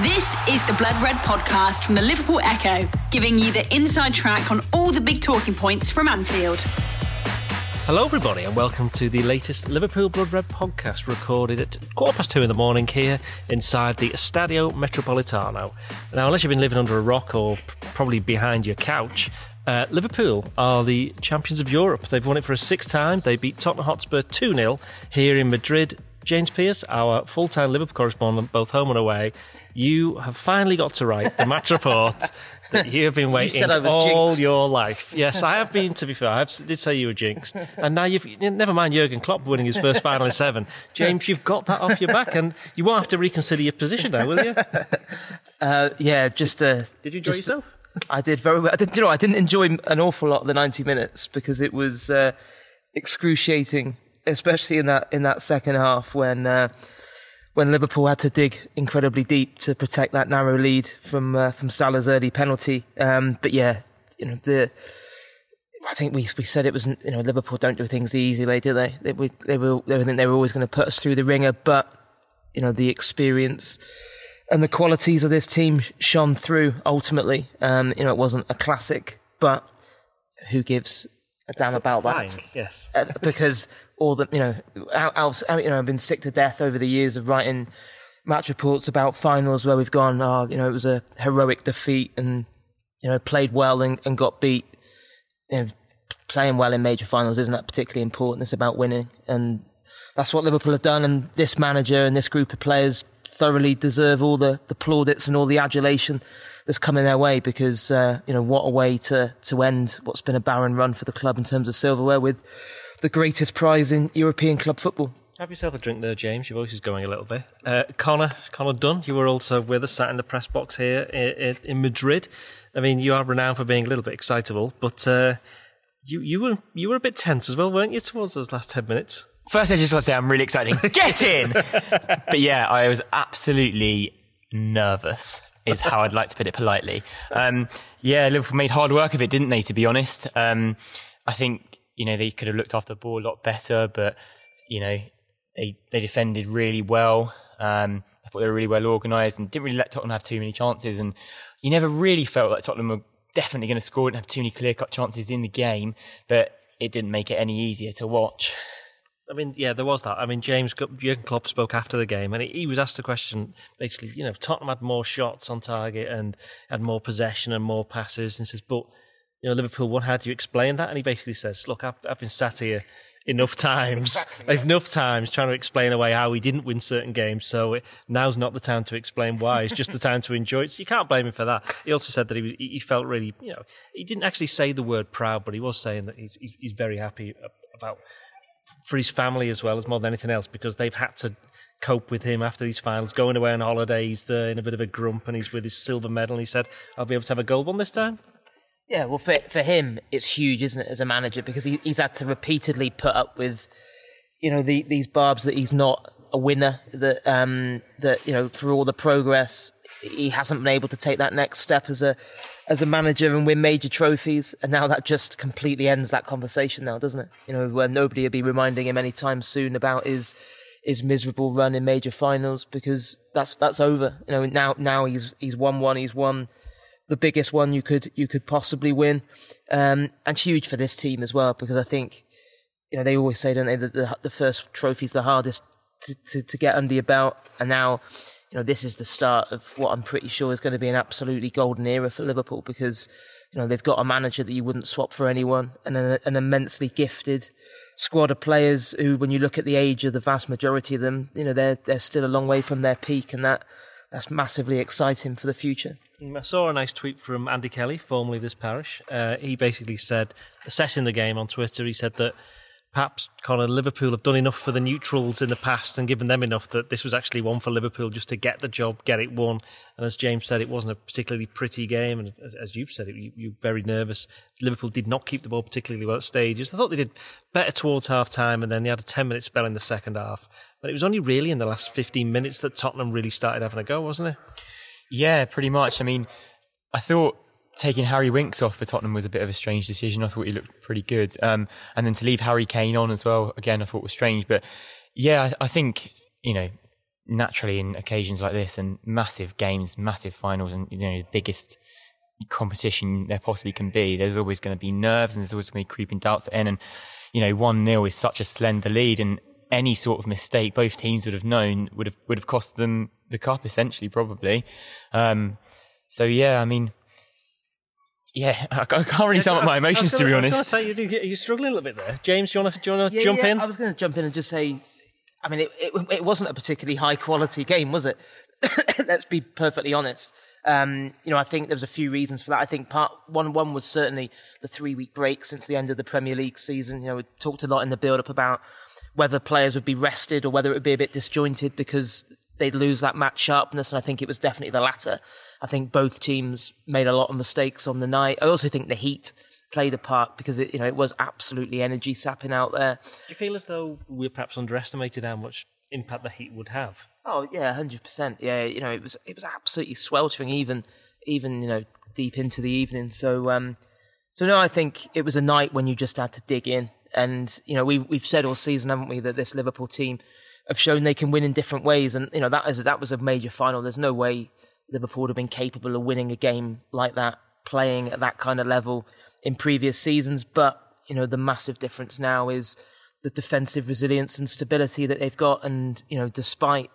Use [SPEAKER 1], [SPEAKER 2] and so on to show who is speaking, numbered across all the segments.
[SPEAKER 1] This is the Blood Red podcast from the Liverpool Echo, giving you the inside track on all the big talking points from Anfield.
[SPEAKER 2] Hello, everybody, and welcome to the latest Liverpool Blood Red podcast recorded at quarter past two in the morning here inside the Estadio Metropolitano. Now, unless you've been living under a rock or probably behind your couch, uh, Liverpool are the champions of Europe. They've won it for a sixth time. They beat Tottenham Hotspur 2 0 here in Madrid. James Pearce, our full time Liverpool correspondent, both home and away, you have finally got to write the match report that you have been waiting all
[SPEAKER 3] jinxed.
[SPEAKER 2] your life. Yes, I have been, to be fair. I did say you were jinxed. And now you've, never mind Jurgen Klopp winning his first final in seven. James, you've got that off your back and you won't have to reconsider your position now, will you?
[SPEAKER 3] Uh, yeah, just uh,
[SPEAKER 2] Did you enjoy
[SPEAKER 3] just-
[SPEAKER 2] yourself?
[SPEAKER 3] I did very well. I did, you know, I didn't enjoy an awful lot of the ninety minutes because it was uh, excruciating, especially in that in that second half when uh, when Liverpool had to dig incredibly deep to protect that narrow lead from uh, from Salah's early penalty. Um, but yeah, you know the. I think we we said it was you know Liverpool don't do things the easy way, do they? They, we, they were they think they were always going to put us through the ringer, but you know the experience and the qualities of this team shone through ultimately. Um, you know, it wasn't a classic, but who gives a damn about that?
[SPEAKER 2] Fine, yes.
[SPEAKER 3] Uh, because all the you know, I mean, you know, I've been sick to death over the years of writing match reports about finals where we've gone, oh, you know, it was a heroic defeat and you know played well and, and got beat. You know, playing well in major finals isn't that particularly important. It's about winning, and that's what Liverpool have done. And this manager and this group of players thoroughly deserve all the, the plaudits and all the adulation that's coming their way because uh, you know what a way to to end what's been a barren run for the club in terms of silverware with the greatest prize in European club football.
[SPEAKER 2] Have yourself a drink there, James. Your voice is going a little bit. Uh, Connor, Connor Dunn, you were also with us, sat in the press box here in, in Madrid. I mean, you are renowned for being a little bit excitable, but uh, you you were you were a bit tense as well, weren't you, towards those last ten minutes?
[SPEAKER 4] First, I just want to say I'm really excited. Get in! but yeah, I was absolutely nervous, is how I'd like to put it politely. Um, yeah, Liverpool made hard work of it, didn't they, to be honest? Um, I think, you know, they could have looked after the ball a lot better, but, you know, they, they defended really well. Um, I thought they were really well organised and didn't really let Tottenham have too many chances. And you never really felt like Tottenham were definitely going to score and have too many clear cut chances in the game, but it didn't make it any easier to watch.
[SPEAKER 2] I mean, yeah, there was that. I mean, James Jurgen Klopp spoke after the game, and he, was asked the question basically, you know, Tottenham had more shots on target and had more possession and more passes, and says, but you know, Liverpool won. How do you explain that? And he basically says, look, I've, I've been sat here enough times, enough times trying to explain away how we didn't win certain games. So it, now's not the time to explain why. It's just the time to enjoy it. So you can't blame him for that. He also said that he was, he felt really, you know, he didn't actually say the word proud, but he was saying that he's- he's very happy about for his family as well as more than anything else because they've had to cope with him after these finals, going away on holidays. There in a bit of a grump and he's with his silver medal. And he said, I'll be able to have a gold one this time.
[SPEAKER 3] Yeah, well, for for him, it's huge, isn't it, as a manager, because he, he's had to repeatedly put up with, you know, the, these barbs that he's not a winner. That um, that you know, for all the progress, he hasn't been able to take that next step as a as a manager and win major trophies. And now that just completely ends that conversation, now, doesn't it? You know, where nobody will be reminding him anytime soon about his his miserable run in major finals because that's that's over. You know, now now he's he's won one, he's won the biggest one you could you could possibly win, um, and huge for this team as well because I think you know they always say don't they that the, the first trophy's the hardest to, to, to get under your belt, and now you know this is the start of what I'm pretty sure is going to be an absolutely golden era for Liverpool because you know they've got a manager that you wouldn't swap for anyone and an, an immensely gifted squad of players who, when you look at the age of the vast majority of them, you know they're they're still a long way from their peak, and that that's massively exciting for the future.
[SPEAKER 2] I saw a nice tweet from Andy Kelly, formerly of this parish. Uh, he basically said, assessing the game on Twitter, he said that perhaps Connor Liverpool have done enough for the neutrals in the past and given them enough that this was actually one for Liverpool just to get the job, get it won. And as James said, it wasn't a particularly pretty game, and as, as you've said, you, you're very nervous. Liverpool did not keep the ball particularly well at stages. I thought they did better towards half time, and then they had a 10 minute spell in the second half. But it was only really in the last 15 minutes that Tottenham really started having a go, wasn't it?
[SPEAKER 4] Yeah, pretty much. I mean, I thought taking Harry Winks off for Tottenham was a bit of a strange decision. I thought he looked pretty good. Um, and then to leave Harry Kane on as well, again, I thought was strange. But yeah, I, I think, you know, naturally in occasions like this and massive games, massive finals, and you know the biggest competition there possibly can be, there's always going to be nerves and there's always going to be creeping doubts in. And you know, one 0 is such a slender lead, and any sort of mistake both teams would have known would have would have cost them the cup essentially, probably. Um, so yeah, I mean. Yeah, I can't really sum up my emotions
[SPEAKER 2] gonna,
[SPEAKER 4] to be honest.
[SPEAKER 2] I was going to say, you, are struggling a little bit there. James, do you want to, do you want to
[SPEAKER 3] Yeah,
[SPEAKER 2] jump
[SPEAKER 3] yeah,
[SPEAKER 2] in?
[SPEAKER 3] I was going to jump in and just say, I mean, it, it, it wasn't a particularly high quality game, was it? Let's be perfectly honest. Um, you know, I think there was a few reasons for that. I think part one one was certainly the three week break since the end of the Premier League season. You know, we talked a lot in the build up about whether players would be rested or whether it would be a bit disjointed because they'd lose that match sharpness. And I think it was definitely the latter. I think both teams made a lot of mistakes on the night. I also think the heat played a part because it, you know, it was absolutely energy sapping out there.
[SPEAKER 2] Do you feel as though we perhaps underestimated how much impact the heat would have?
[SPEAKER 3] Oh yeah, hundred percent. Yeah, you know, it was it was absolutely sweltering, even even you know deep into the evening. So um, so no, I think it was a night when you just had to dig in, and you know we we've said all season, haven't we, that this Liverpool team have shown they can win in different ways, and you know that is that was a major final. There's no way Liverpool have been capable of winning a game like that, playing at that kind of level in previous seasons. But you know the massive difference now is the defensive resilience and stability that they've got, and you know despite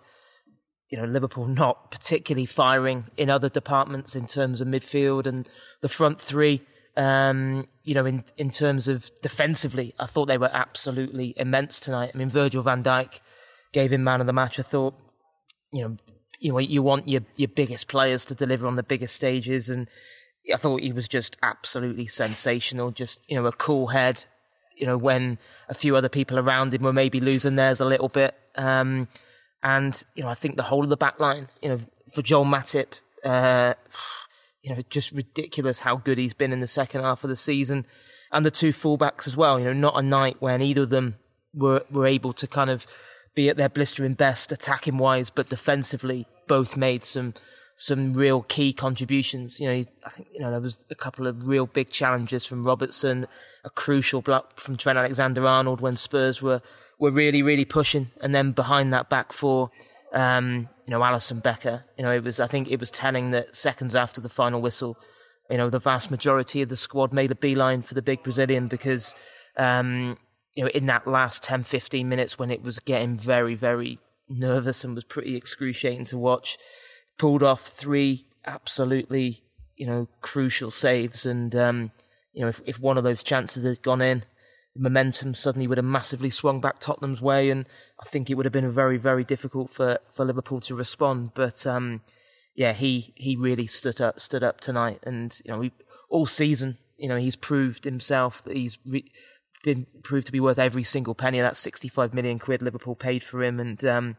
[SPEAKER 3] you know, Liverpool not particularly firing in other departments in terms of midfield and the front three. Um, you know, in in terms of defensively, I thought they were absolutely immense tonight. I mean, Virgil van Dijk gave him man of the match. I thought, you know, you know, you want your your biggest players to deliver on the biggest stages, and I thought he was just absolutely sensational. Just you know, a cool head. You know, when a few other people around him were maybe losing theirs a little bit. Um, and, you know, I think the whole of the back line, you know, for Joel Matip, uh, you know, just ridiculous how good he's been in the second half of the season. And the two fullbacks as well, you know, not a night when either of them were, were able to kind of be at their blistering best attacking wise, but defensively both made some, some real key contributions. You know, I think, you know, there was a couple of real big challenges from Robertson, a crucial block from Trent Alexander-Arnold when Spurs were, were really, really pushing. And then behind that back four, um, you know, Alisson Becker, you know, it was, I think it was telling that seconds after the final whistle, you know, the vast majority of the squad made a beeline for the big Brazilian because, um, you know, in that last 10, 15 minutes when it was getting very, very nervous and was pretty excruciating to watch, pulled off three absolutely, you know, crucial saves. And, um, you know, if, if one of those chances had gone in, the momentum suddenly would have massively swung back Tottenham's way, and I think it would have been very, very difficult for, for Liverpool to respond. But um, yeah, he he really stood up stood up tonight, and you know, we, all season, you know, he's proved himself that he's re- been proved to be worth every single penny of that 65 million quid Liverpool paid for him, and um,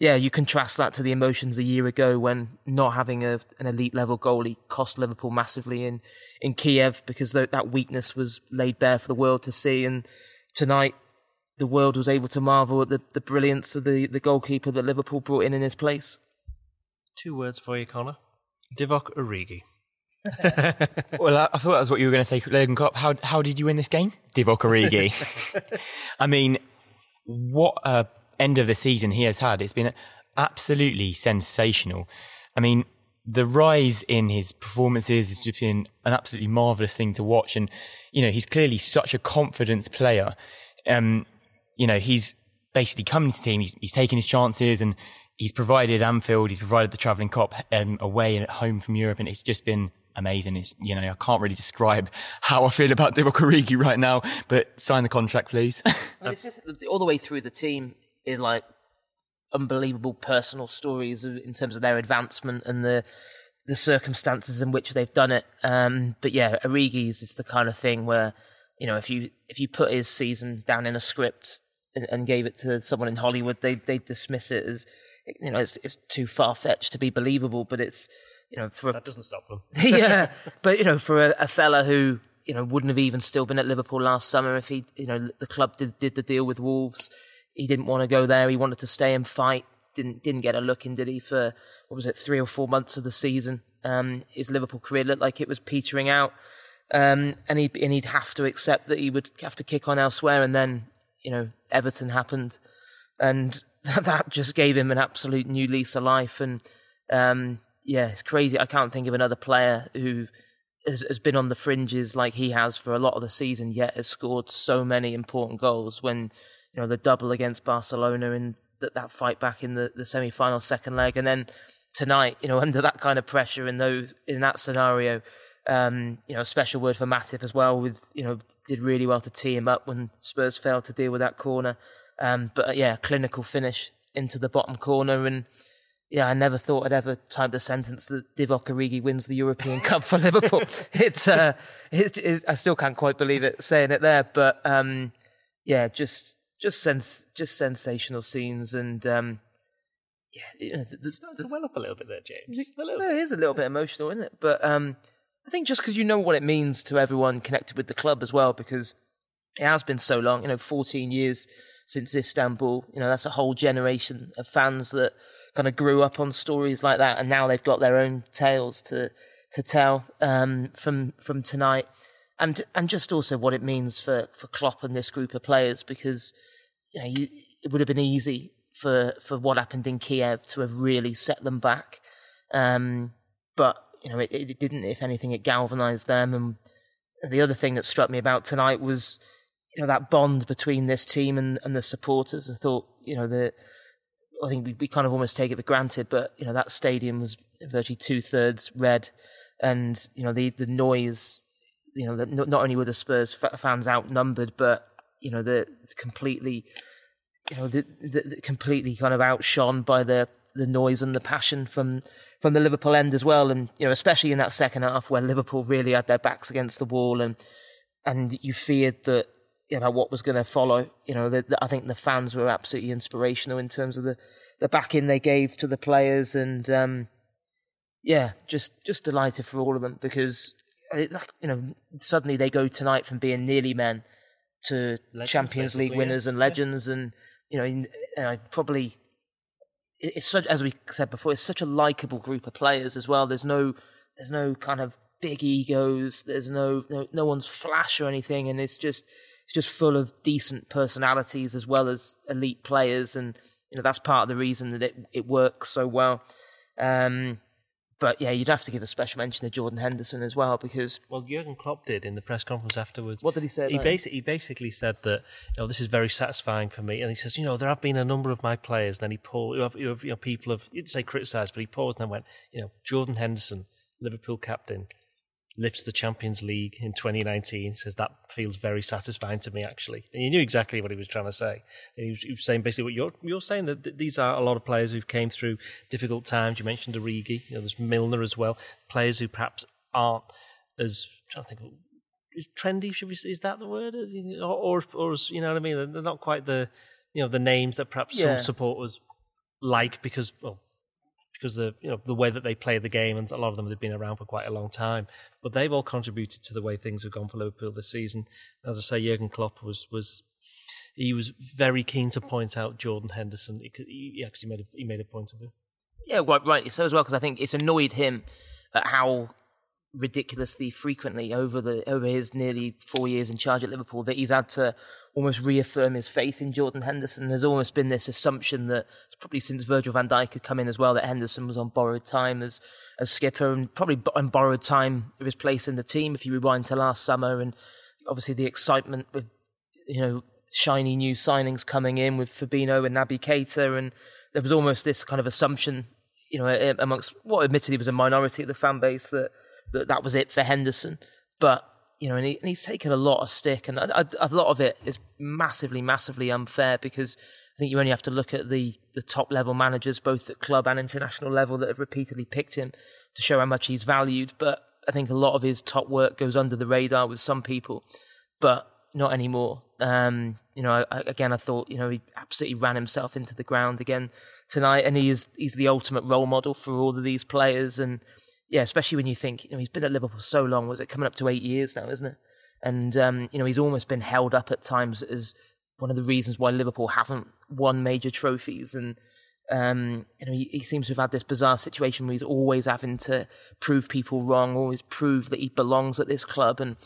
[SPEAKER 3] yeah, you contrast that to the emotions a year ago when not having a, an elite level goalie cost Liverpool massively in, in Kiev because that weakness was laid bare for the world to see. And tonight, the world was able to marvel at the, the brilliance of the, the goalkeeper that Liverpool brought in in his place.
[SPEAKER 2] Two words for you, Connor. Divock Origi.
[SPEAKER 4] Well, I, I, thought that was what you were going to say, Jurgen Klopp. How how did you win this game, Divock Origi? I mean, what a end of the season he has had. It's been absolutely sensational. I mean, the rise in his performances has just been an absolutely marvelous thing to watch. And, you know, he's clearly such a confidence player. Um, you know, he's basically coming to the team, he's, he's taken his chances and he's provided Anfield, he's provided the travelling Kop um, away and at home from Europe. And it's just been amazing. It's, you know, I can't really describe how I feel about Divock Origi right now, but sign the contract, please.
[SPEAKER 3] just, all the way through the team, is like unbelievable personal stories in terms of their advancement and the the circumstances in which they've done it. Um, but yeah, Origi's is the kind of thing where you know if you if you put his season down in a script and, and gave it to someone in Hollywood, they they dismiss it as you know it's it's too far fetched to be believable. But it's you know for
[SPEAKER 2] that doesn't stop them.
[SPEAKER 3] yeah, but you know for a, a fella who you know wouldn't have even still been at Liverpool last summer if he you know the club did did the deal with Wolves he didn't want to go there. He wanted to stay and fight. Didn't didn't get a look in, did he? For what was it, three or four months of the season? Um, his Liverpool career looked like it was petering out, um, and he and he'd have to accept that he would have to kick on elsewhere. And then you know Everton happened, and that just gave him an absolute new lease of life. And um, yeah, it's crazy. I can't think of another player who has, has, been on the fringes like he has for a lot of the season, yet has scored so many important goals. When you know the double against Barcelona and that that fight back in the, the semi final second leg, and then tonight, you know, under that kind of pressure in those in that scenario. Um, you know, a special word for Matip as well. With you know, did really well to tee him up when Spurs failed to deal with that corner. Um, but uh, yeah, clinical finish into the bottom corner. And yeah, I never thought I'd ever type the sentence that Divock Origi wins the European Cup for Liverpool. It's, uh, it's, it's, I still can't quite believe it saying it there, but um, yeah, just just sense just sensational scenes and um, yeah, you know, the, the,
[SPEAKER 2] the, well up a little bit there, James. A little
[SPEAKER 3] it is a little bit emotional, isn't it? But um, I think just because you know what it means to everyone connected with the club as well, because it has been so long, you know, 14 years since Istanbul. You know, that's a whole generation of fans that kind of grew up on stories like that, and now they've got their own tales to to tell um, from from tonight, and and just also what it means for for Klopp and this group of players, because you know you, it would have been easy for for what happened in Kiev to have really set them back, um, but you know it, it didn't. If anything, it galvanised them. And the other thing that struck me about tonight was you know that bond between this team and, and the supporters. I thought you know the I think we, we kind of almost take it for granted, but you know that stadium was virtually two thirds red, and you know the the noise. You know, not only were the Spurs fans outnumbered, but you know the completely, you know, the, the, the completely kind of outshone by the the noise and the passion from from the Liverpool end as well, and you know, especially in that second half where Liverpool really had their backs against the wall, and and you feared that you know what was going to follow. You know, the, the, I think the fans were absolutely inspirational in terms of the the backing they gave to the players, and um, yeah, just just delighted for all of them because it, you know suddenly they go tonight from being nearly men to legends, Champions League winners yeah. and legends, yeah. and you know, and I probably it's such as we said before, it's such a likable group of players as well. There's no there's no kind of big egos. There's no no, no one's flash or anything, and it's just it's just full of decent personalities as well as elite players, and you know that's part of the reason that it it works so well. Um, but yeah, you'd have to give a special mention to Jordan Henderson as well because
[SPEAKER 2] well, Jurgen Klopp did in the press conference afterwards.
[SPEAKER 3] What did he say?
[SPEAKER 2] He basically he basically said that you know this is very satisfying for me, and he says you know there have been a number of my players. Then he paused. You, have, you know people have you'd say criticised, but he paused and then went you know Jordan Henderson, Liverpool captain, lifts the Champions League in 2019. Says that feels very satisfying to me, actually. And you knew exactly what he was trying to say. He was, he was, saying basically what you're you're saying that these are a lot of players who've came through difficult times. You mentioned Origi. You know, there's Milner as well. Players who perhaps aren't as I'm trying to think. Is trendy? Should we? Say is that the word? Or, or, or you know what I mean? They're not quite the you know the names that perhaps yeah. some supporters like because well because the you know the way that they play the game, and a lot of them have been around for quite a long time. But they've all contributed to the way things have gone for Liverpool this season. As I say, Jurgen Klopp was was he was very keen to point out Jordan Henderson. He actually made a, he made a point of it.
[SPEAKER 3] Yeah, quite right. So as well because I think it's annoyed him at how ridiculously frequently over the over his nearly four years in charge at Liverpool that he's had to almost reaffirm his faith in Jordan Henderson. There's almost been this assumption that probably since Virgil van Dijk had come in as well that Henderson was on borrowed time as as skipper and probably on borrowed time of his place in the team. If you rewind to last summer and obviously the excitement with you know shiny new signings coming in with Fabinho and Naby Keita and there was almost this kind of assumption you know amongst what admittedly was a minority of the fan base that that that was it for Henderson. But you know, and, he, and he's taken a lot of stick, and a, a, lot of it is massively, massively unfair because I think you only have to look at the the top level managers, both at club and international level, that have repeatedly picked him to show how much he's valued. But I think a lot of his top work goes under the radar with some people, but not anymore. Um, you know, I, again, I thought you know he absolutely ran himself into the ground again tonight, and he is he's the ultimate role model for all of these players, and yeah, especially when you think you know he's been at Liverpool so long. Was it coming up to eight years now, isn't it? And um, you know he's almost been held up at times as one of the reasons why Liverpool haven't won major trophies. And um, you know he, he, seems to have had this bizarre situation where he's always having to prove people wrong, always prove that he belongs at this club. And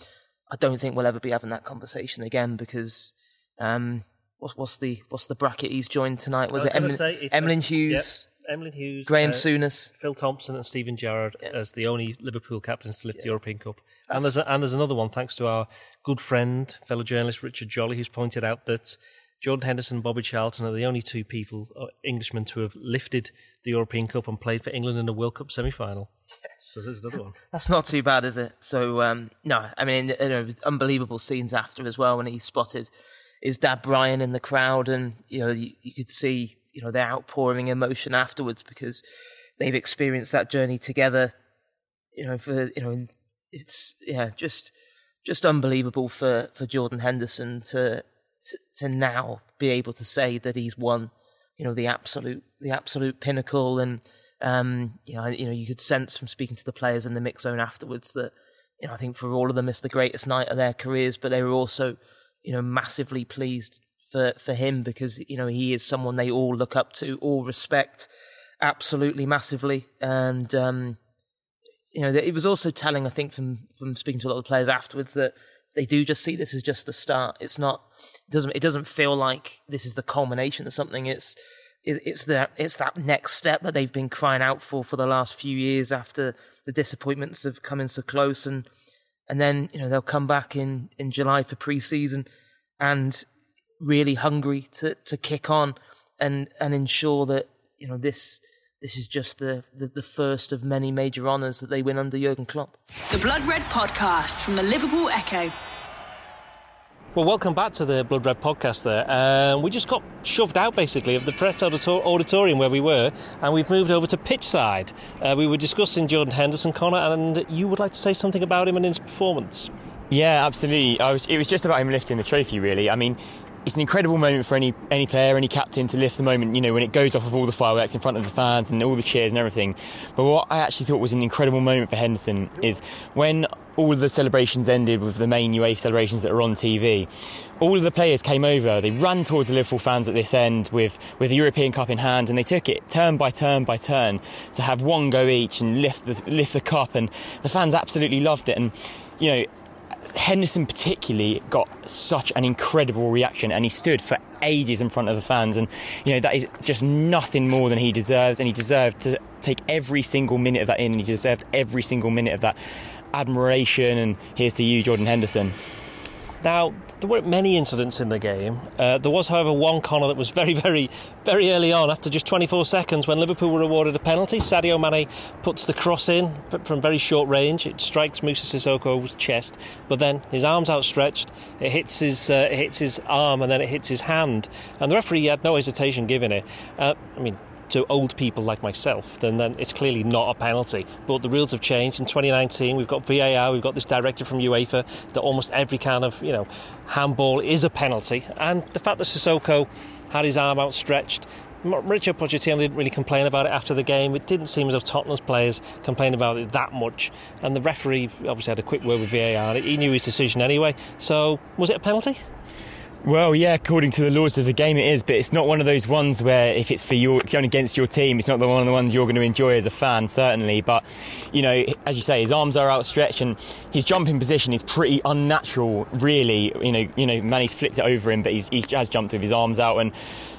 [SPEAKER 3] I don't think we'll ever be having that conversation again because um, what's, what's the what's the bracket he's joined tonight? Was,
[SPEAKER 2] was
[SPEAKER 3] it Emlyn,
[SPEAKER 2] say it's
[SPEAKER 3] Emlyn
[SPEAKER 2] like-
[SPEAKER 3] Hughes,
[SPEAKER 2] Yep. Emlyn Hughes,
[SPEAKER 3] Graham
[SPEAKER 2] uh,
[SPEAKER 3] Souness?
[SPEAKER 2] Phil Thompson, and Steven Gerrard as the only Liverpool captains to lift the European Cup. And there's a, and there's another one thanks to our good friend, fellow journalist Richard Jolly, who's pointed out that Jordan Henderson and Bobby Charlton are the only two people, uh, Englishmen, to have lifted the European Cup and played for England in a World Cup semi-final. So there's another one.
[SPEAKER 3] That's not too bad, is it? So um, no, I mean, you know, unbelievable scenes after as well when he spotted his dad Brian in the crowd, and you know, you, you could see you know their outpouring emotion afterwards because they've experienced that journey together. You know, for you know, it's yeah, just just unbelievable for for Jordan Henderson to to, to now be able to say that he's won, you know, the absolute the absolute pinnacle and um, you know, you know, you could sense from speaking to the players in the mix zone afterwards that, you know, I think for all of them it's the greatest night of their careers, but they were also, you know, massively pleased for for him because you know he is someone they all look up to, all respect, absolutely massively, and um, you know, it was also telling, I think, from from speaking to a lot of players afterwards that they do just see this as just the start. It's not it doesn't it doesn't feel like this is the culmination of something. It's it, it's that it's that next step that they've been crying out for for the last few years after the disappointments have come in so close and and then you know they'll come back in in July for pre-season and really hungry to to kick on and and ensure that you know this this is just the, the, the first of many major honours that they win under Jurgen Klopp.
[SPEAKER 1] The Blood Red Podcast from the Liverpool Echo.
[SPEAKER 2] Well, welcome back to the Blood Red podcast there. Um, we just got shoved out basically of the Pret auditor- auditorium where we were, and we've moved over to pitchside. Uh, we were discussing Jordan Henderson, Connor, and you would like to say something about him and his performance.
[SPEAKER 4] Yeah, absolutely. I was, it was just about him lifting the trophy, really. I mean, it's an incredible moment for any any player, any captain to lift the moment. You know, when it goes off of all the fireworks in front of the fans and all the cheers and everything. But what I actually thought was an incredible moment for Henderson is when all of the celebrations ended with the main UEFA celebrations that are on TV. All of the players came over. They ran towards the Liverpool fans at this end with with the European Cup in hand, and they took it turn by turn by turn to have one go each and lift the lift the cup. And the fans absolutely loved it. And you know. Henderson particularly got such an incredible reaction and he stood for ages in front of the fans and you know that is just nothing more than he deserves and he deserved to take every single minute of that in and he deserved every single minute of that admiration and here's to you Jordan Henderson
[SPEAKER 2] Now, there weren't many incidents in the game. Uh, there was, however, one corner that was very, very, very early on, after just 24 seconds, when Liverpool were awarded a penalty. Sadio Mane puts the cross in but from very short range. It strikes Musa Sissoko's chest, but then his arm's outstretched. It hits his, uh, it hits his arm, and then it hits his hand. And the referee had no hesitation giving it. Uh, I mean, to old people like myself, then, then it's clearly not a penalty. But the rules have changed. In 2019, we've got VAR, we've got this directive from UEFA that almost every kind of, you know, handball is a penalty. And the fact that Sissoko had his arm outstretched, Mauricio Pochettino didn't really complain about it after the game. It didn't seem as if Tottenham's players complained about it that much. And the referee obviously had a quick word with VAR. He knew his decision anyway. So, was it a penalty?
[SPEAKER 4] Well, yeah, according to the laws of the game, it is, but it's not one of those ones where if it's for your going against your team, it's not the one of the ones you're going to enjoy as a fan, certainly. But you know, as you say, his arms are outstretched and his jumping position is pretty unnatural, really. You know, you know, Mane's flicked it over him, but he's, he has jumped with his arms out and.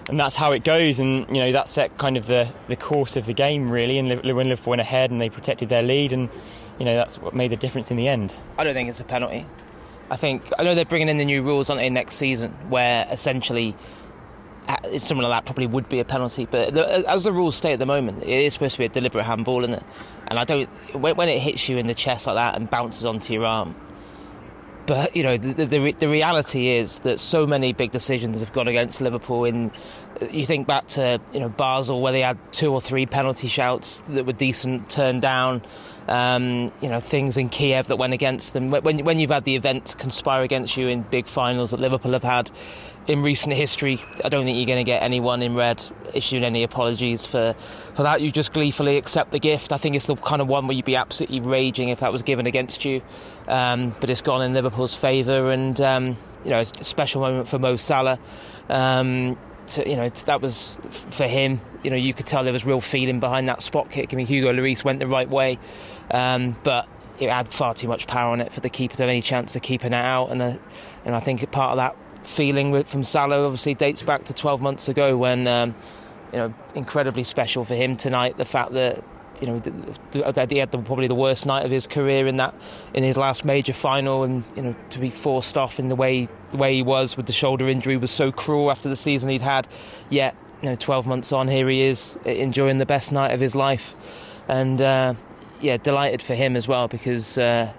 [SPEAKER 4] And that's how it goes, and you know that set kind of the, the course of the game really. And when Liverpool went ahead and they protected their lead, and you know that's what made the difference in the end.
[SPEAKER 3] I don't think it's a penalty. I think I know they're bringing in the new rules on it next season, where essentially uh, something like that probably would be a penalty. But the, as the rules state at the moment, it is supposed to be a deliberate handball, isn't it? And I don't when, when it hits you in the chest like that and bounces onto your arm. But you know the, the the reality is that so many big decisions have gone against Liverpool. In you think back to you know Basel where they had two or three penalty shouts that were decent turned down. Um, you know things in Kiev that went against them. When when you've had the events conspire against you in big finals that Liverpool have had in recent history, I don't think you're going to get anyone in red issuing any apologies for for that. You just gleefully accept the gift. I think it's the kind of one where you'd be absolutely raging if that was given against you. Um, but it's gone in Liverpool's favour, and um, you know it's a special moment for Mo Salah. Um, to, you know that was for him. You know you could tell there was real feeling behind that spot kick. I mean Hugo Lloris went the right way, um, but it had far too much power on it for the keeper to have any chance of keeping it out. And uh, and I think part of that feeling from Salah obviously dates back to 12 months ago when um, you know incredibly special for him tonight. The fact that you know that he had the, probably the worst night of his career in that in his last major final, and you know to be forced off in the way the way he was with the shoulder injury was so cruel after the season he'd had. Yet you know 12 months on, here he is enjoying the best night of his life, and uh, yeah, delighted for him as well because. Uh,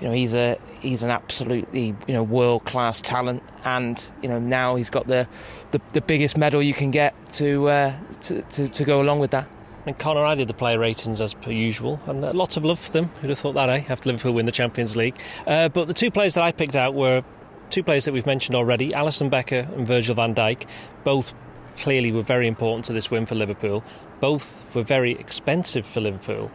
[SPEAKER 3] you know he's a he's an absolutely you know world class talent, and you know now he's got the the, the biggest medal you can get to, uh, to, to to go along with that.
[SPEAKER 2] And Connor, did the player ratings as per usual, and lots of love for them. Who'd have thought that, eh? After Liverpool win the Champions League. Uh, but the two players that I picked out were two players that we've mentioned already Alisson Becker and Virgil van Dijk. Both clearly were very important to this win for Liverpool. Both were very expensive for Liverpool.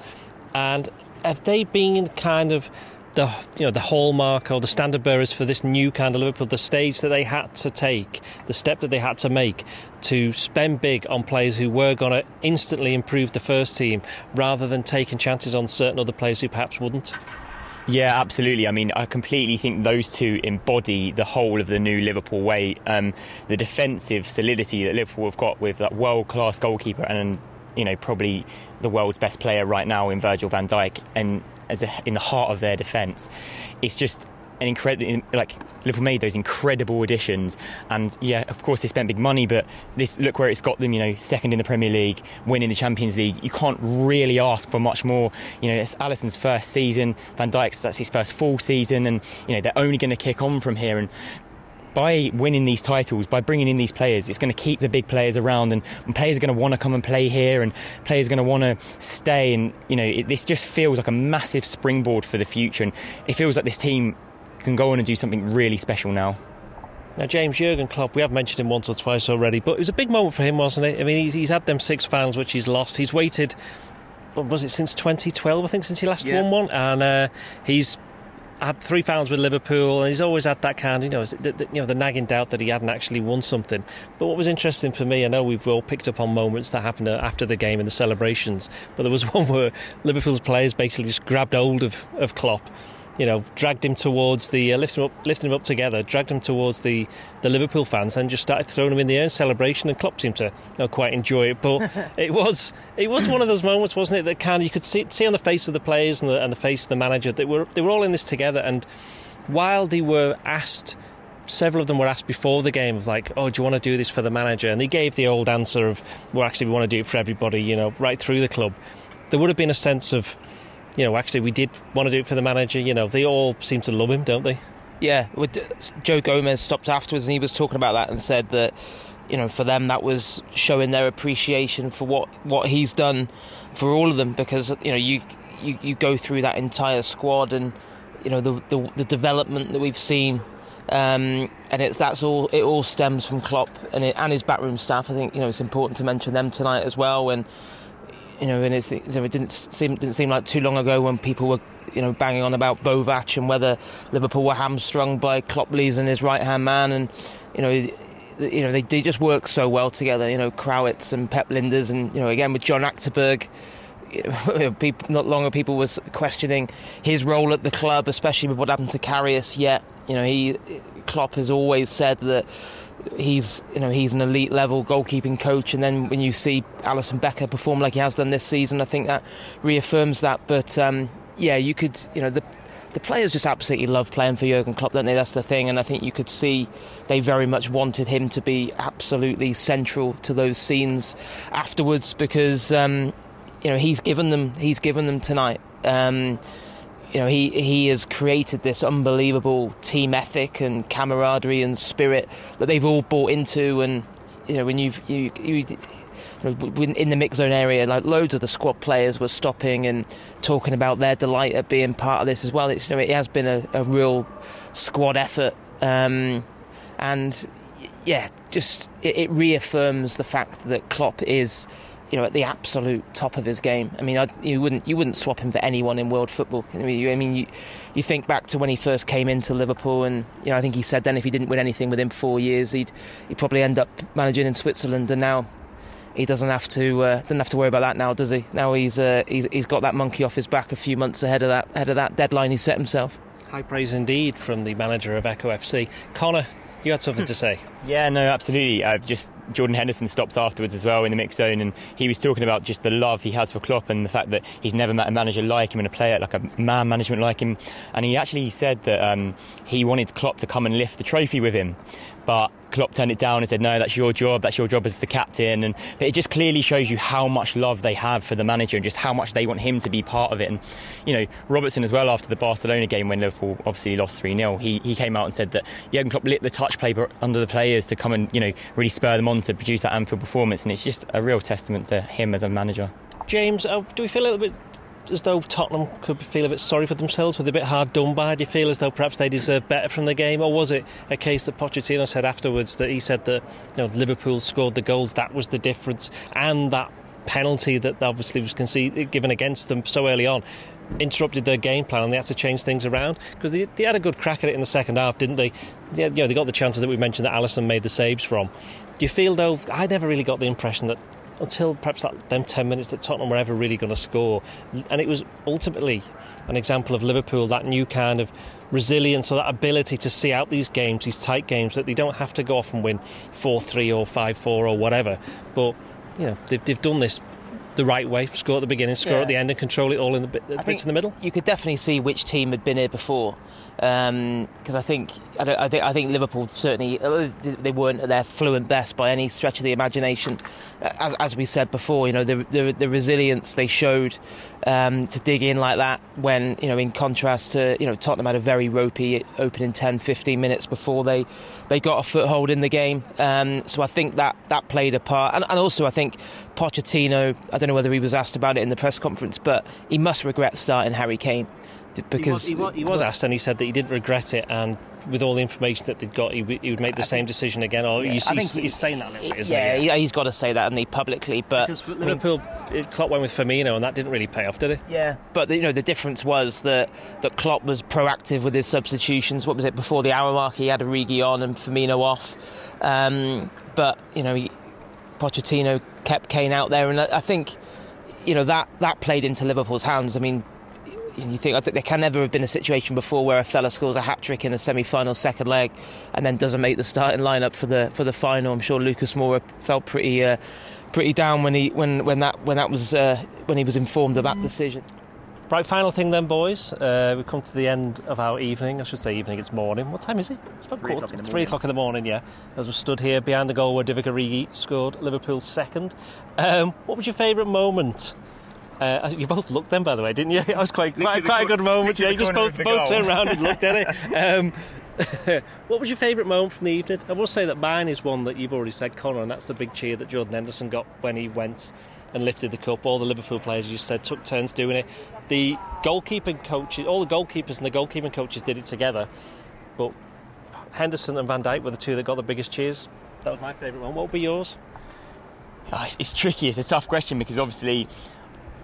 [SPEAKER 2] And have they been kind of the you know the hallmark or the standard bearers for this new kind of Liverpool, the stage that they had to take, the step that they had to make to spend big on players who were going to instantly improve the first team, rather than taking chances on certain other players who perhaps wouldn't.
[SPEAKER 4] Yeah, absolutely. I mean, I completely think those two embody the whole of the new Liverpool way. Um, the defensive solidity that Liverpool have got with that world class goalkeeper and you know probably the world's best player right now in Virgil van Dijk and as a, in the heart of their defence. It's just an incredible like Liverpool made those incredible additions. And yeah of course they spent big money but this look where it's got them you know second in the Premier League winning the Champions League. You can't really ask for much more. You know it's Alisson's first season Van Dijk's that's his first full season and you know they're only going to kick on from here. And by winning these titles, by bringing in these players, it's going to keep the big players around, and, and players are going to want to come and play here, and players are going to want to stay. And you know, it, this just feels like a massive springboard for the future, and it feels like this team can go on and do something really special now.
[SPEAKER 2] Now, James Jurgen Klopp, we have mentioned him once or twice already, but it was a big moment for him, wasn't it? I mean, he's, he's had them six fans which he's lost. He's waited, what was it, since 2012, I think, since he last yeah. won one, and uh, he's had three finals with Liverpool, and he's always had that kind, you know, the, the, you know, the nagging doubt that he hadn't actually won something. But what was interesting for me, I know we've all picked up on moments that happened uh, after the game and the celebrations, but there was one where Liverpool's players basically just grabbed hold of, of Klopp you know, dragged him towards the uh, lifting him up, lifting him up together, dragged him towards the, the Liverpool fans, and just started throwing him in the air in celebration. And Klopp seemed to you know, quite enjoy it. But it was it was one of those moments, wasn't it? That kind of you could see see on the face of the players and the, and the face of the manager that were they were all in this together. And while they were asked several of them were asked before the game of like, "Oh, do you want to do this for the manager?" And they gave the old answer of, "Well, actually, we want to do it for everybody." You know, right through the club. There would have been a sense of you know, actually, we did want to do it for the manager. You know, they all seem to love him, don't they?
[SPEAKER 3] Yeah, Joe Gomez stopped afterwards and he was talking about that and said that you know for them that was showing their appreciation for what what he's done for all of them because you know you you, you go through that entire squad and you know the the, the development that we've seen um, and it's that's all it all stems from Klopp and it, and his backroom staff I think you know it's important to mention them tonight as well and you know, and it's, it didn't seem didn't seem like too long ago when people were you know banging on about Buvac and whether Liverpool were hamstrung by Klopp losing his right hand man, and you know. You know they, they just work so well together. You know Krawietz and Pep Lijnders, and you know again with John Achterberg, people, not longer people was questioning his role at the club, especially with what happened to Karius. Yet, you know, he Klopp has always said that he's you know he's an elite level goalkeeping coach. And then when you see Alisson Becker perform like he has done this season I think that reaffirms that. But um, yeah you could you know the the players just absolutely love playing for Jurgen Klopp don't they? That's the thing. And I think you could see they very much wanted him to be absolutely central to those scenes afterwards because um, you know he's given them he's given them tonight. Um, you know, he he has created this unbelievable team ethic and camaraderie and spirit that they've all bought into. And you know, when you've you, you, you know, in the mix zone area, like loads of the squad players were stopping and talking about their delight at being part of this as well. It's you know, it has been a, a real squad effort, um, and yeah, just it, it reaffirms the fact that Klopp is you know, at the absolute top of his game. I mean, I, you wouldn't you wouldn't swap him for anyone in world football. I mean, you, I mean, you, you think back to when he first came into Liverpool, and you know, I think he said then if he didn't win anything within four years, he'd he'd probably end up managing in Switzerland. And now he doesn't have to uh, doesn't have to worry about that now, does he? Now he's, uh, he's he's got that monkey off his back a few months ahead of that ahead of that deadline he set himself.
[SPEAKER 2] High praise indeed from the manager of Echo FC, Connor you had something to say.
[SPEAKER 4] Yeah, no, absolutely. Uh, just Jordan Henderson stops afterwards as well in the mix zone, and he was talking about just the love he has for Klopp and the fact that he's never met a manager like him and a player like a man management like him. And he actually said that um, he wanted Klopp to come and lift the trophy with him, but Klopp turned it down and said, "No, that's your job. That's your job as the captain." And but it just clearly shows you how much love they have for the manager and just how much they want him to be part of it. And you know, Robertson as well after the Barcelona game when Liverpool obviously lost three 0 he he came out and said that Jurgen Klopp lit the touch play under the players to come and you know really spur them on to produce that Anfield performance. And it's just a real testament to him as a manager.
[SPEAKER 2] James, uh, do we feel a little bit as though Tottenham could feel a bit sorry for themselves, with a bit hard done by? Do you feel as though perhaps they deserve better from the game, or was it a case that Pochettino said afterwards that he said that you know Liverpool scored the goals, that was the difference, and that penalty that obviously was conceded, given against them so early on interrupted their game plan and they had to change things around because they, they, had a good crack at it in the second half, didn't they? Yeah, you know, they got the chances that we mentioned that Alisson made the saves from. Do you feel though? I never really got the impression that until perhaps that them 10 minutes that Tottenham were ever really going to score. And it was ultimately an example of Liverpool, that new kind of resilience or that ability to see out these games, these tight games, that they don't have to go off and win 4 3 or 5 4 or whatever. But, you know, they've, they've done this the right way. Score at the beginning, score yeah. at the end, and control it all in the, the bits in the middle.
[SPEAKER 3] You could definitely see which team had been here before, because um, I think I, I, think I think Liverpool certainly uh, they weren't at their fluent best by any stretch of the imagination. Uh, as, as we said before, you know the the, the resilience they showed um, to dig in like that. When you know, in contrast to you know Tottenham had a very ropey opening 10, 15 minutes before they they got a foothold in the game. Um, so I think that that played a part, and, and also I think Pochettino. I don't know whether he was asked about it in the press conference, but he must regret starting Harry Kane because
[SPEAKER 2] he was, he, was, he was, asked and he said that he didn't regret it and with all the information that they'd got he, he would make the I same think, decision again. Or yeah, he's, he's, he's, saying that a little bit
[SPEAKER 3] yeah,
[SPEAKER 2] he?
[SPEAKER 3] yeah he's got to say that and he publicly but
[SPEAKER 2] because Liverpool I mean, Klopp went with Firmino and that didn't really pay off did it?
[SPEAKER 3] Yeah but you know the difference was that that Klopp was proactive with his substitutions. What was it? Before the hour mark he had Origi on and Firmino off. Um, but you know he, Pochettino kept Kane out there and I think you know that that played into Liverpool's hands. I mean you think there can never have been a situation before where a fella scores a hat trick in the semi-final second leg and then doesn't make the starting lineup for the for the final. I'm sure Lucas Moura felt pretty uh, pretty down when he when when that when that was uh, when he was informed of that decision.
[SPEAKER 2] Right, final thing then, boys. Uh, we've come to the end of our evening. I should say evening, it's morning. What time is it? It's about three, quarter, o'clock, three o'clock in the morning, yeah. As we stood here behind the goal where Divock Origi scored Liverpool's second. Um, what was your favourite moment uh, you both looked then, by the way, didn't you? That was quite quite, quite a good moment. Yeah, you just both both turned around and looked at it. Um, what was your favourite moment from the evening? I will say that mine is one that you've already said, Connor, and that's the big cheer that Jordan Henderson got when he went and lifted the cup. All the Liverpool players, you said, took turns doing it. The goalkeeping coaches, all the goalkeepers and the goalkeeping coaches did it together. But Henderson and Van Dijk were the two that got the biggest cheers. That was my favourite one. What would be yours?
[SPEAKER 4] Oh, it's, it's tricky. It's a tough question because obviously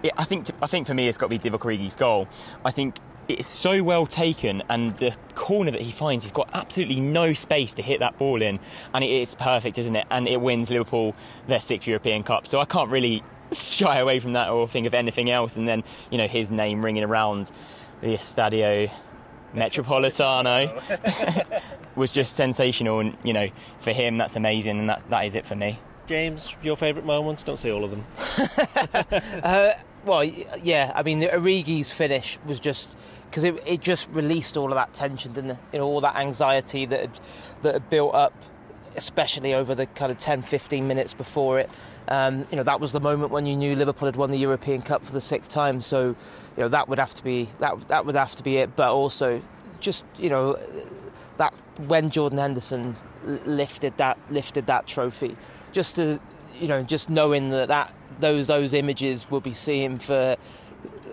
[SPEAKER 4] it, I think to, I think for me it's got to be Divock Origi's goal. I think it's so well taken, and the corner that he finds, he's got absolutely no space to hit that ball in, and it is perfect, isn't it? And it wins Liverpool their sixth European Cup. So I can't really shy away from that or think of anything else. And then you know his name ringing around the Estadio Metropolitano was just sensational, and you know for him that's amazing, and that that is it for me.
[SPEAKER 2] James, your favourite moments? Don't say all of them.
[SPEAKER 3] uh, well, yeah. I mean, the Origi's finish was just because it, it just released all of that tension, didn't it? You know, all that anxiety that had, that had built up, especially over the kind of 10, 15 minutes before it. Um, you know, that was the moment when you knew Liverpool had won the European Cup for the sixth time. So, you know, that would have to be that that would have to be it. But also, just you know, that when Jordan Henderson lifted that lifted that trophy just to you know just knowing that, that those those images will be seen for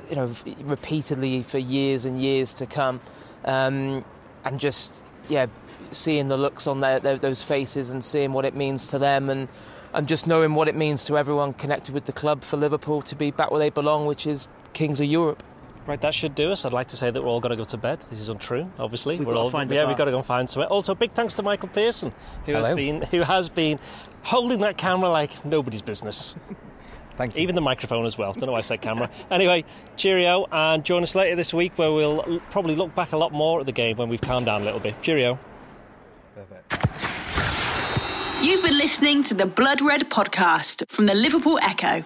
[SPEAKER 3] you know repeatedly for years and years to come um, and just yeah seeing the looks on their, their, those faces and seeing what it means to them and and just knowing what it means to everyone connected with the club for Liverpool to be back where they belong which is kings of Europe
[SPEAKER 2] Right, that should do us. I'd like to say that we're all going to go to bed. This is untrue, obviously.
[SPEAKER 3] We've
[SPEAKER 2] we're
[SPEAKER 3] all
[SPEAKER 2] yeah, we've got to go and find somewhere. Also, big thanks to Michael Pearson, who
[SPEAKER 5] Hello.
[SPEAKER 2] has been who has been holding that camera like nobody's business.
[SPEAKER 5] Thank you.
[SPEAKER 2] Even the microphone as well. Don't know why I said camera. anyway, cheerio, and join us later this week where we'll probably look back a lot more at the game when we've calmed down a little bit. Cheerio. Perfect.
[SPEAKER 1] You've been listening to the Blood Red podcast from the Liverpool Echo.